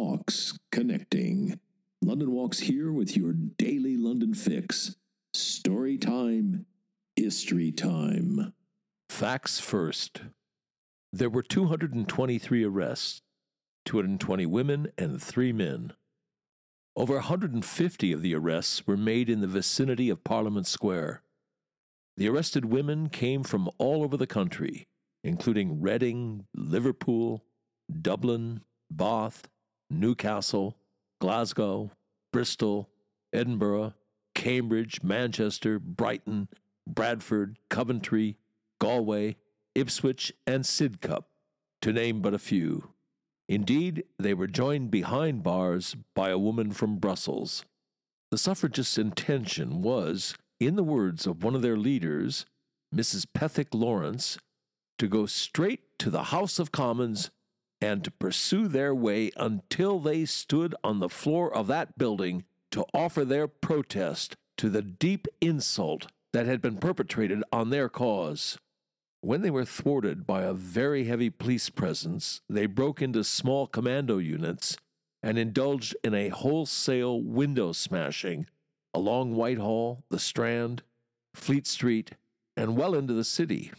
Walks Connecting. London Walks here with your daily London fix. Story time, history time. Facts first. There were 223 arrests, 220 women and 3 men. Over 150 of the arrests were made in the vicinity of Parliament Square. The arrested women came from all over the country, including Reading, Liverpool, Dublin, Bath, Newcastle, Glasgow, Bristol, Edinburgh, Cambridge, Manchester, Brighton, Bradford, Coventry, Galway, Ipswich, and Sidcup, to name but a few. Indeed, they were joined behind bars by a woman from Brussels. The suffragists' intention was, in the words of one of their leaders, Mrs. Pethick Lawrence, to go straight to the House of Commons and to pursue their way until they stood on the floor of that building to offer their protest to the deep insult that had been perpetrated on their cause. When they were thwarted by a very heavy police presence, they broke into small commando units and indulged in a wholesale window smashing along Whitehall, the Strand, Fleet Street, and well into the city.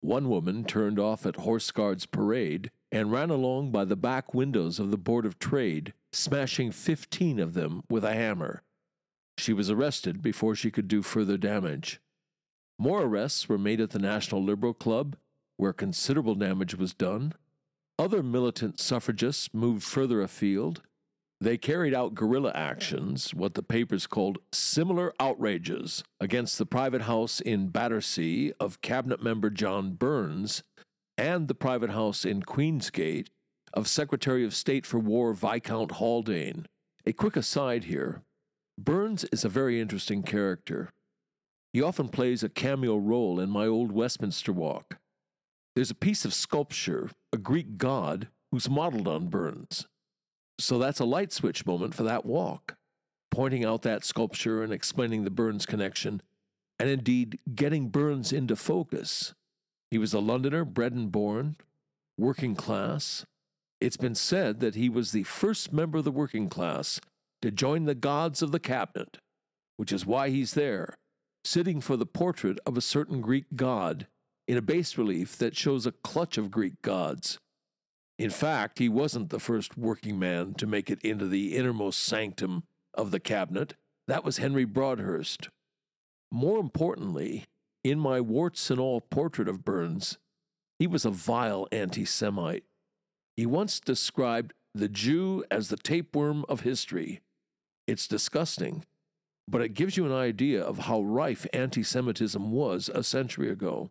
One woman turned off at Horse Guards Parade and ran along by the back windows of the Board of Trade, smashing 15 of them with a hammer. She was arrested before she could do further damage. More arrests were made at the National Liberal Club, where considerable damage was done. Other militant suffragists moved further afield. They carried out guerrilla actions, what the papers called similar outrages, against the private house in Battersea of Cabinet member John Burns and the private house in Queensgate of Secretary of State for War Viscount Haldane. A quick aside here Burns is a very interesting character. He often plays a cameo role in my old Westminster walk. There's a piece of sculpture, a Greek god, who's modeled on Burns. So that's a light switch moment for that walk, pointing out that sculpture and explaining the Burns connection, and indeed getting Burns into focus he was a Londoner, bred and born, working class. It's been said that he was the first member of the working class to join the gods of the cabinet, which is why he's there, sitting for the portrait of a certain Greek god in a bas relief that shows a clutch of Greek gods. In fact, he wasn't the first working man to make it into the innermost sanctum of the cabinet. That was Henry Broadhurst. More importantly, in my warts and all portrait of Burns, he was a vile anti Semite. He once described the Jew as the tapeworm of history. It's disgusting, but it gives you an idea of how rife anti Semitism was a century ago.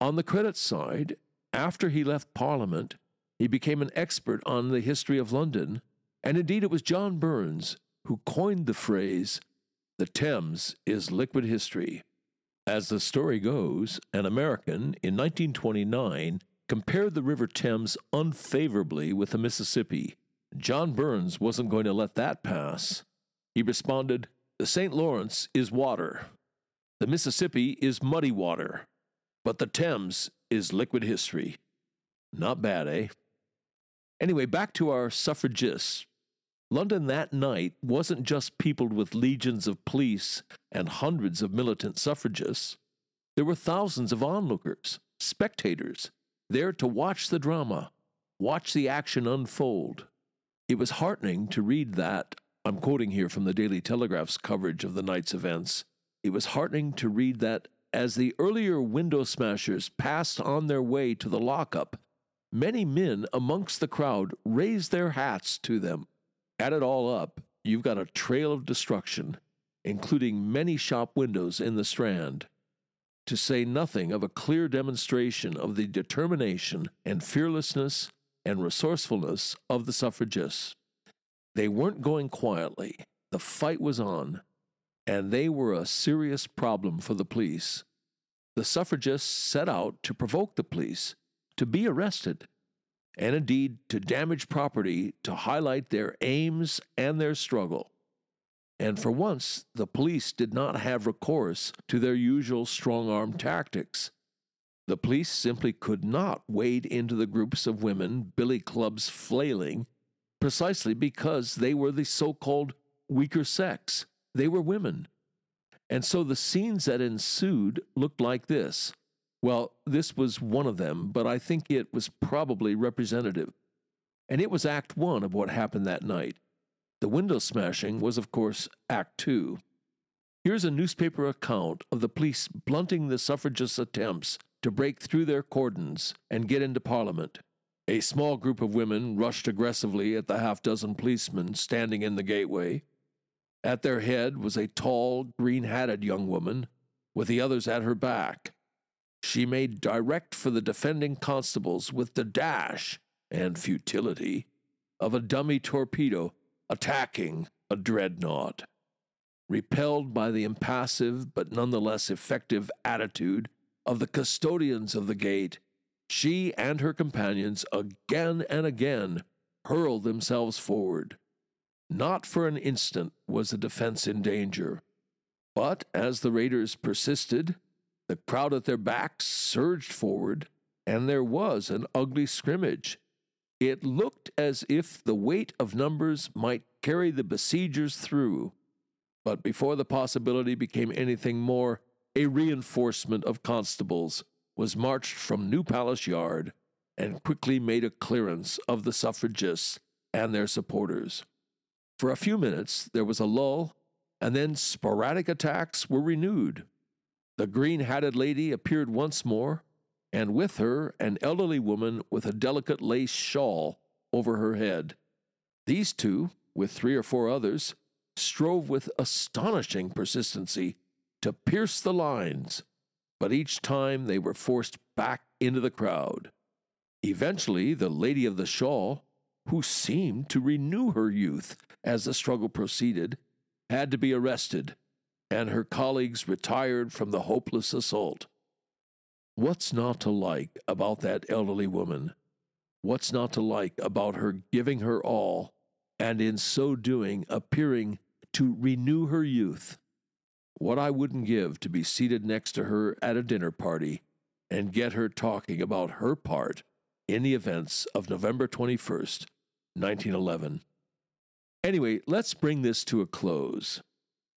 On the credit side, after he left Parliament, he became an expert on the history of London, and indeed it was John Burns who coined the phrase, the Thames is liquid history. As the story goes, an American in 1929 compared the River Thames unfavorably with the Mississippi. John Burns wasn't going to let that pass. He responded, The St. Lawrence is water. The Mississippi is muddy water. But the Thames is liquid history. Not bad, eh? Anyway, back to our suffragists. London that night wasn't just peopled with legions of police and hundreds of militant suffragists. There were thousands of onlookers, spectators, there to watch the drama, watch the action unfold. It was heartening to read that. I'm quoting here from the Daily Telegraph's coverage of the night's events. It was heartening to read that as the earlier window smashers passed on their way to the lockup, many men amongst the crowd raised their hats to them Add it all up, you've got a trail of destruction, including many shop windows in the Strand, to say nothing of a clear demonstration of the determination and fearlessness and resourcefulness of the suffragists. They weren't going quietly, the fight was on, and they were a serious problem for the police. The suffragists set out to provoke the police to be arrested and indeed to damage property to highlight their aims and their struggle. And for once, the police did not have recourse to their usual strong arm tactics. The police simply could not wade into the groups of women, billy clubs flailing, precisely because they were the so called weaker sex. They were women. And so the scenes that ensued looked like this. Well, this was one of them, but I think it was probably representative. And it was Act One of what happened that night. The window smashing was, of course, Act Two. Here's a newspaper account of the police blunting the suffragists' attempts to break through their cordons and get into Parliament. A small group of women rushed aggressively at the half dozen policemen standing in the gateway. At their head was a tall, green hatted young woman, with the others at her back. She made direct for the defending constables with the dash and futility of a dummy torpedo attacking a dreadnought. Repelled by the impassive but nonetheless effective attitude of the custodians of the gate, she and her companions again and again hurled themselves forward. Not for an instant was the defense in danger. But as the raiders persisted, the crowd at their backs surged forward, and there was an ugly scrimmage. It looked as if the weight of numbers might carry the besiegers through. But before the possibility became anything more, a reinforcement of constables was marched from New Palace Yard and quickly made a clearance of the suffragists and their supporters. For a few minutes, there was a lull, and then sporadic attacks were renewed. The green hatted lady appeared once more, and with her, an elderly woman with a delicate lace shawl over her head. These two, with three or four others, strove with astonishing persistency to pierce the lines, but each time they were forced back into the crowd. Eventually, the lady of the shawl, who seemed to renew her youth as the struggle proceeded, had to be arrested, and her colleagues retired from the hopeless assault. What's not to like about that elderly woman? What's not to like about her giving her all, and in so doing appearing to renew her youth? What I wouldn't give to be seated next to her at a dinner party and get her talking about her part in the events of November 21st, 1911. Anyway, let's bring this to a close.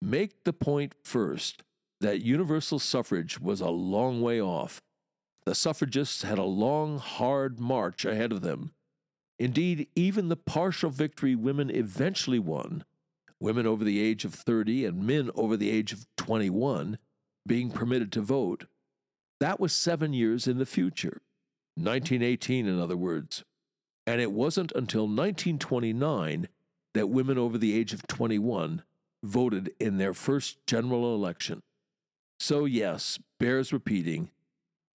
Make the point first that universal suffrage was a long way off. The suffragists had a long, hard march ahead of them. Indeed, even the partial victory women eventually won, women over the age of 30 and men over the age of 21 being permitted to vote, that was seven years in the future. 1918, in other words. And it wasn't until 1929 that women over the age of 21 voted in their first general election. So, yes, bears repeating,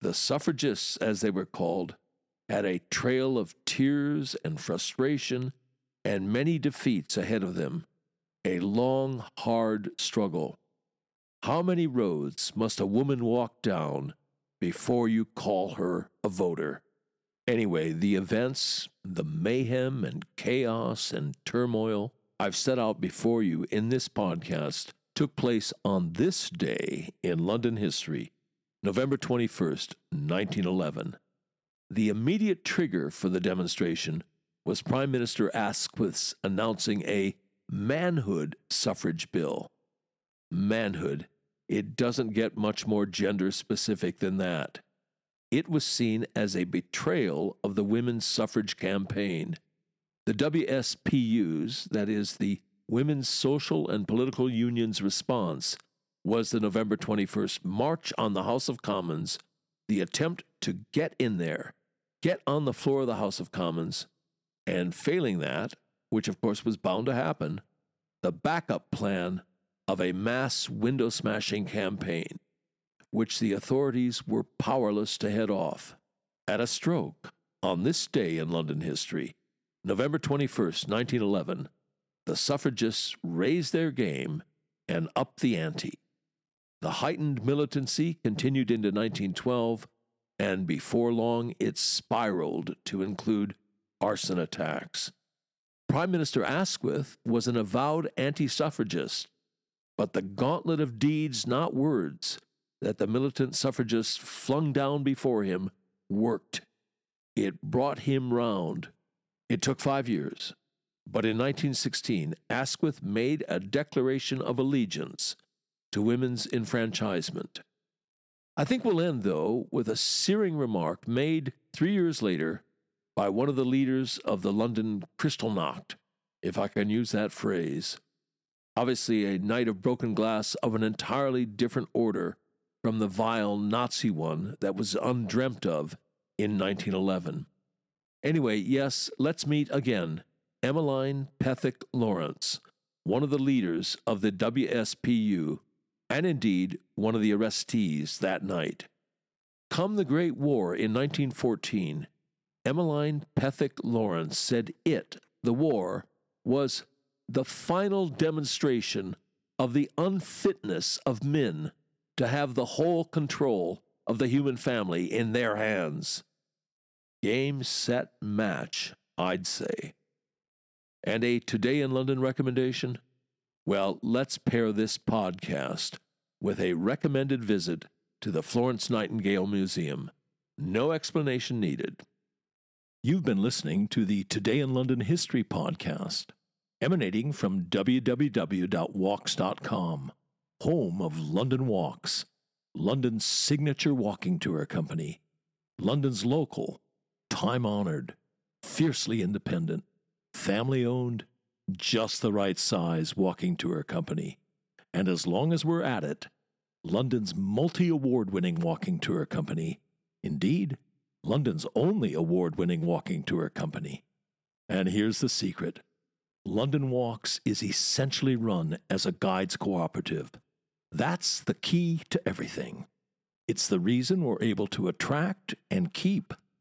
the suffragists, as they were called, had a trail of tears and frustration and many defeats ahead of them, a long, hard struggle. How many roads must a woman walk down before you call her a voter? Anyway, the events, the mayhem and chaos and turmoil I've set out before you in this podcast took place on this day in London history, November 21st, 1911. The immediate trigger for the demonstration was Prime Minister Asquith's announcing a manhood suffrage bill. Manhood. It doesn't get much more gender specific than that it was seen as a betrayal of the women's suffrage campaign. The WSPU's, that is, the Women's Social and Political Union's response, was the November 21st march on the House of Commons, the attempt to get in there, get on the floor of the House of Commons, and failing that, which of course was bound to happen, the backup plan of a mass window smashing campaign which the authorities were powerless to head off. At a stroke, on this day in London history, November 21st, 1911, the suffragists raised their game and upped the ante. The heightened militancy continued into 1912, and before long it spiraled to include arson attacks. Prime Minister Asquith was an avowed anti suffragist, but the gauntlet of deeds, not words, that the militant suffragists flung down before him worked. It brought him round. It took five years, But in 1916, Asquith made a declaration of allegiance to women's enfranchisement. I think we'll end, though, with a searing remark made three years later by one of the leaders of the London Kristallnacht, if I can use that phrase. Obviously, a night of broken glass of an entirely different order from the vile Nazi one that was undreamt of in 1911. Anyway, yes, let's meet again Emmeline Pethick Lawrence, one of the leaders of the WSPU, and indeed one of the arrestees that night. Come the Great War in 1914, Emmeline Pethick Lawrence said it, the war, was the final demonstration of the unfitness of men to have the whole control of the human family in their hands. Game, set, match, I'd say. And a Today in London recommendation? Well, let's pair this podcast with a recommended visit to the Florence Nightingale Museum. No explanation needed. You've been listening to the Today in London History podcast, emanating from www.walks.com, home of London Walks, London's signature walking tour company, London's local, time honored, fiercely independent, family owned, just the right size walking tour company. And as long as we're at it, London's multi award winning walking tour company. Indeed, London's only award winning walking tour company. And here's the secret London Walks is essentially run as a guides cooperative. That's the key to everything. It's the reason we're able to attract and keep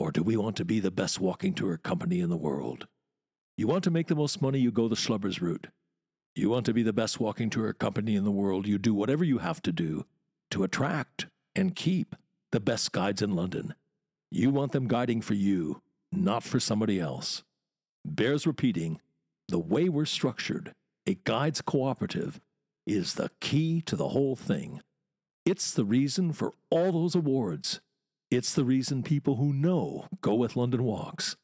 or do we want to be the best walking tour company in the world? You want to make the most money, you go the schlubbers route. You want to be the best walking tour company in the world, you do whatever you have to do to attract and keep the best guides in London. You want them guiding for you, not for somebody else. Bears repeating the way we're structured, a guides cooperative, is the key to the whole thing. It's the reason for all those awards. It's the reason people who know go with London Walks.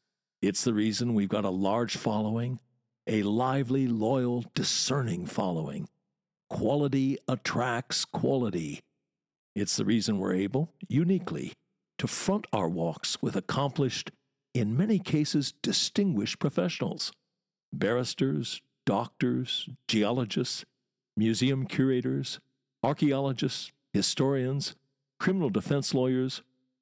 It's the reason we've got a large following, a lively, loyal, discerning following. Quality attracts quality. It's the reason we're able, uniquely, to front our walks with accomplished, in many cases, distinguished professionals barristers, doctors, geologists, museum curators, archaeologists, historians, criminal defense lawyers,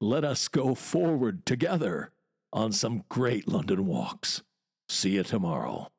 let us go forward together on some great London walks. See you tomorrow.